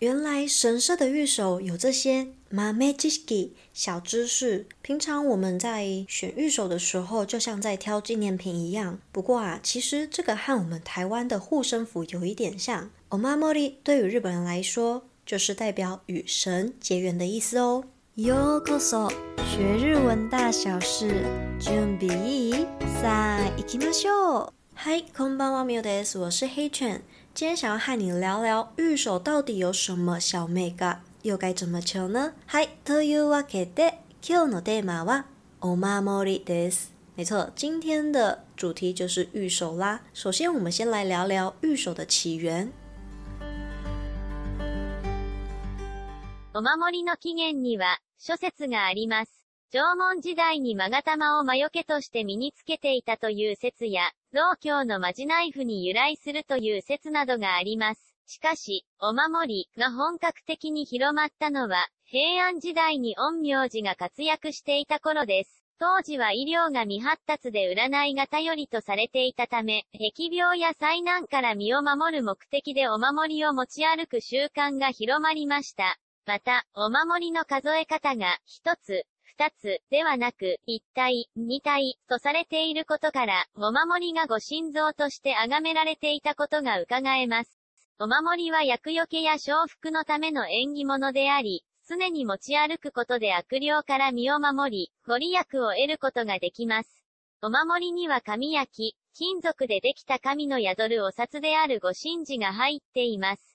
原来神社的御守有这些妈咪知识小知识。平常我们在选御守的时候，就像在挑纪念品一样。不过啊，其实这个和我们台湾的护身符有一点像。o m a m 马 r i 对于日本人来说，就是代表与神结缘的意思哦。Yo koso，学日文大小事，準備一下，一起來 show。Hi，こんばんは，ミューズ，我是黑犬。今天想要和你聊聊玉手到底有什么小美嘎，又该怎么求呢？Hi, to you a kedo o n o de ma omamori des。没错，今天的主题就是玉手啦。首先，我们先来聊聊玉手的起源。お守りの起源には諸説があります。縄文時代に勾玉を魔除けとして身につけていたという説や、道教のマジナイフに由来するという説などがあります。しかし、お守りが本格的に広まったのは、平安時代に陰陽師が活躍していた頃です。当時は医療が未発達で占いが頼りとされていたため、疫病や災難から身を守る目的でお守りを持ち歩く習慣が広まりました。また、お守りの数え方が、一つ、二つ、ではなく、一体、二体、とされていることから、お守りがご神像として崇められていたことが伺えます。お守りは厄除けや承服のための縁起物であり、常に持ち歩くことで悪霊から身を守り、ご利益を得ることができます。お守りには神焼き、金属でできた神の宿るお札であるご神事が入っています。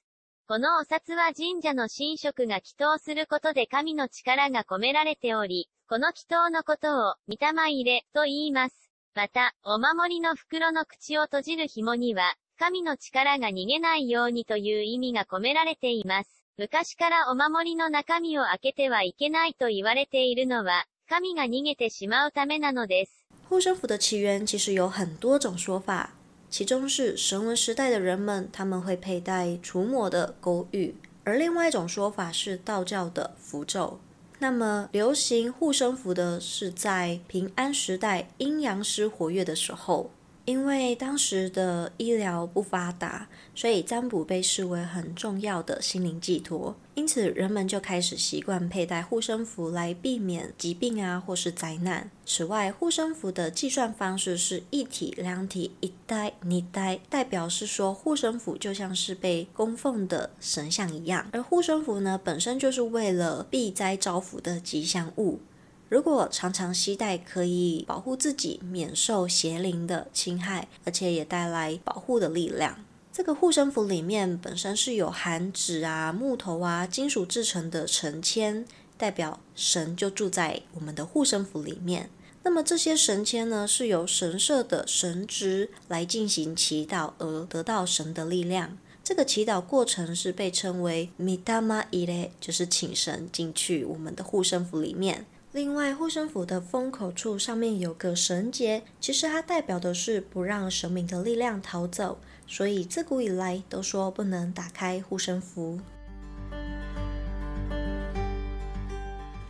このお札は神社の神職が祈祷することで神の力が込められており、この祈祷のことを、御霊入れ、と言います。また、お守りの袋の口を閉じる紐には、神の力が逃げないようにという意味が込められています。昔からお守りの中身を開けてはいけないと言われているのは、神が逃げてしまうためなのです。护身符的起源其实有很多种说法，其中是神文时代的人们，他们会佩戴除魔的勾玉；而另外一种说法是道教的符咒。那么，流行护身符的是在平安时代阴阳师活跃的时候。因为当时的医疗不发达，所以占卜被视为很重要的心灵寄托，因此人们就开始习惯佩戴护身符来避免疾病啊或是灾难。此外，护身符的计算方式是一体、两体、一代、二代，代表是说护身符就像是被供奉的神像一样，而护身符呢本身就是为了避灾招福的吉祥物。如果常常携带，可以保护自己免受邪灵的侵害，而且也带来保护的力量。这个护身符里面本身是有含纸啊、木头啊、金属制成的神签，代表神就住在我们的护身符里面。那么这些神签呢，是由神社的神职来进行祈祷而得到神的力量。这个祈祷过程是被称为“米达玛伊勒”，就是请神进去我们的护身符里面。另外，护身符的封口处上面有个绳结，其实它代表的是不让神明的力量逃走，所以自古以来都说不能打开护身符。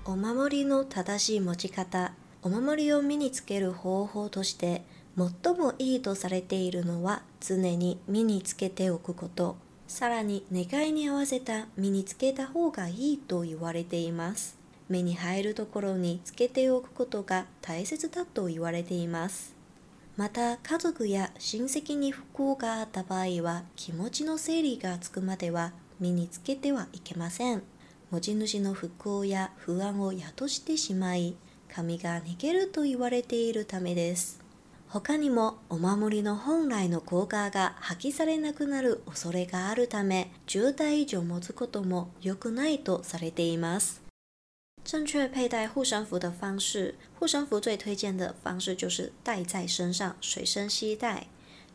お守りの正しい持ち方、お守りを身につける方法として最もいいとされているのは常に身につけておくこと、さらに願いに合わせた身につけた方がいいと言われています。目に入るところにつけておくことが大切だと言われています。また家族や親戚に不幸があった場合は気持ちの整理がつくまでは身につけてはいけません。持ち主の不幸や不安を宿してしまい、髪が逃げると言われているためです。他にもお守りの本来の効果が破棄されなくなる恐れがあるため10代以上持つことも良くないとされています正确佩戴护身符的方式，护身符最推荐的方式就是戴在身上，随身携带。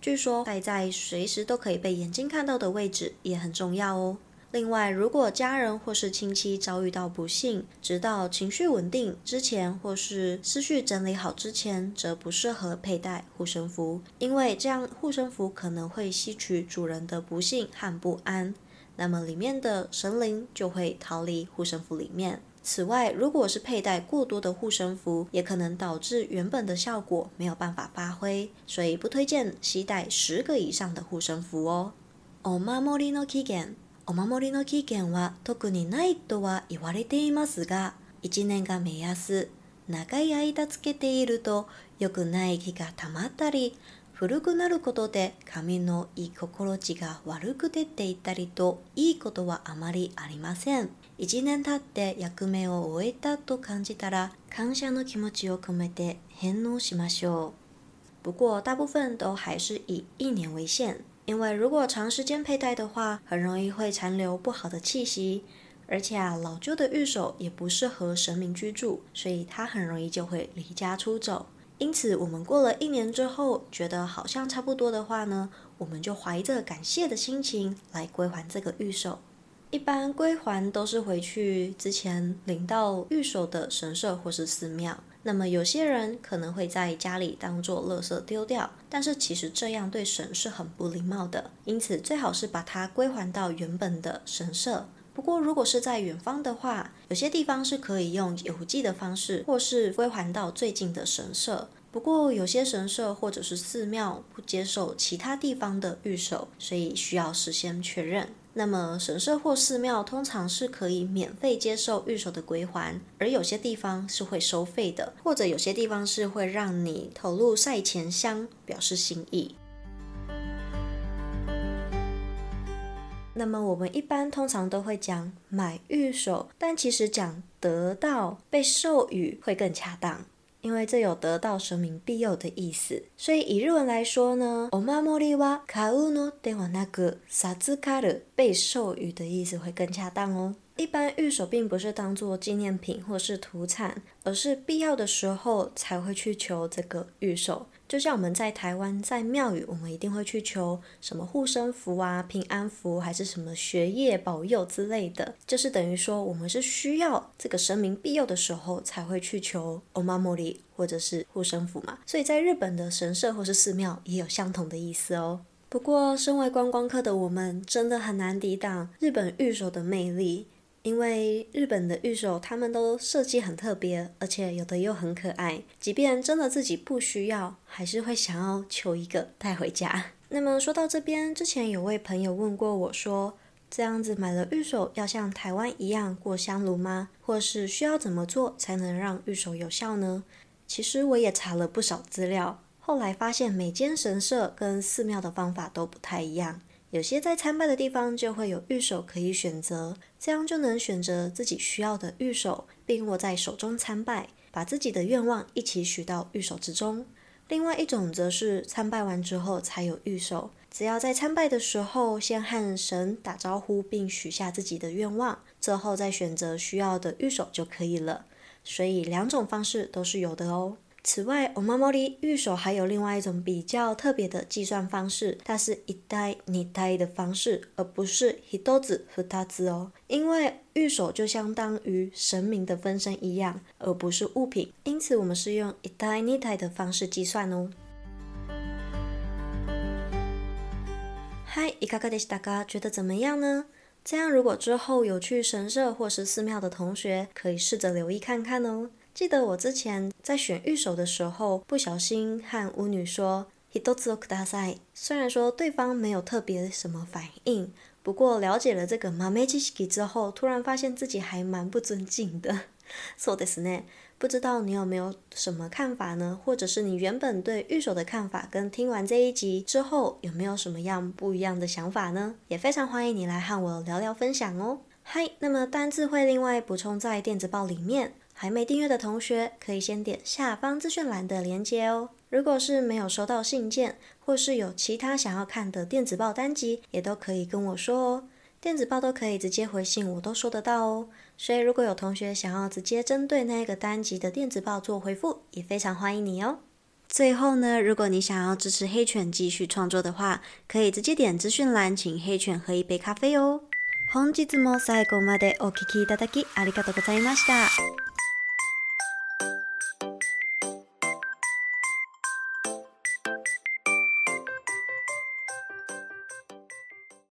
据说戴在随时都可以被眼睛看到的位置也很重要哦。另外，如果家人或是亲戚遭遇到不幸，直到情绪稳定之前或是思绪整理好之前，则不适合佩戴护身符，因为这样护身符可能会吸取主人的不幸和不安，那么里面的神灵就会逃离护身符里面。此外，如果是佩戴过多的护身符，也可能导致原本的效果没有办法发挥，所以不推荐携带十个以上的护身符哦。お守りの期限、お守りの期限は特にないとは言われていますが、一年が目安。長い間つけているとよくい気がたまったり、古くなることで髪のいい心地が悪く出ていったりといいことはあまりありません。一年て役目を終えたと感じたら、感謝の気持ちを込めて返納しましょう。不过大部分都还是以一年为限，因为如果长时间佩戴的话，很容易会残留不好的气息。而且啊，老旧的玉手也不适合神明居住，所以它很容易就会离家出走。因此，我们过了一年之后，觉得好像差不多的话呢，我们就怀着感谢的心情来归还这个玉手。一般归还都是回去之前领到御守的神社或是寺庙，那么有些人可能会在家里当做垃圾丢掉，但是其实这样对神是很不礼貌的，因此最好是把它归还到原本的神社。不过如果是在远方的话，有些地方是可以用邮寄的方式或是归还到最近的神社，不过有些神社或者是寺庙不接受其他地方的御守，所以需要事先确认。那么神社或寺庙通常是可以免费接受预售的归还，而有些地方是会收费的，或者有些地方是会让你投入赛前箱表示心意。那么我们一般通常都会讲买预售，但其实讲得到被授予会更恰当。因为这有得到神明庇佑的意思，所以以日文来说呢，おまもりはカウノで我那个サズカル被授予的意思会更恰当哦。一般御守并不是当做纪念品或是土产，而是必要的时候才会去求这个御守。就像我们在台湾在庙宇，我们一定会去求什么护身符啊、平安符，还是什么学业保佑之类的，就是等于说我们是需要这个神明庇佑的时候才会去求 Omamori 或者是护身符嘛。所以在日本的神社或是寺庙也有相同的意思哦。不过身为观光客的我们，真的很难抵挡日本御守的魅力。因为日本的玉手他们都设计很特别，而且有的又很可爱，即便真的自己不需要，还是会想要求一个带回家。那么说到这边，之前有位朋友问过我说，这样子买了玉手要像台湾一样过香炉吗？或是需要怎么做才能让玉手有效呢？其实我也查了不少资料，后来发现每间神社跟寺庙的方法都不太一样。有些在参拜的地方就会有玉手可以选择，这样就能选择自己需要的玉手，并握在手中参拜，把自己的愿望一起许到玉手之中。另外一种则是参拜完之后才有玉手，只要在参拜的时候先和神打招呼并许下自己的愿望，之后再选择需要的玉手就可以了。所以两种方式都是有的哦。此外，我们猫的玉守还有另外一种比较特别的计算方式，它是一代一代的方式，而不是一度子和他子哦。因为玉守就相当于神明的分身一样，而不是物品，因此我们是用一代一代的方式计算哦。嗨，伊卡卡德斯，大家觉得怎么样呢？这样，如果之后有去神社或是寺庙的同学，可以试着留意看看哦。记得我之前在选御守的时候，不小心和巫女说 “Hidotsuok 大赛”。虽然说对方没有特别什么反应，不过了解了这个 m a m e j i s i 之后，突然发现自己还蛮不尊敬的，说的是呢。不知道你有没有什么看法呢？或者是你原本对御守的看法，跟听完这一集之后有没有什么样不一样的想法呢？也非常欢迎你来和我聊聊分享哦。嗨，那么单字会另外补充在电子报里面。还没订阅的同学，可以先点下方资讯栏的链接哦。如果是没有收到信件，或是有其他想要看的电子报单集，也都可以跟我说哦。电子报都可以直接回信，我都收得到哦。所以如果有同学想要直接针对那个单集的电子报做回复，也非常欢迎你哦。最后呢，如果你想要支持黑犬继续创作的话，可以直接点资讯栏，请黑犬喝一杯咖啡哦。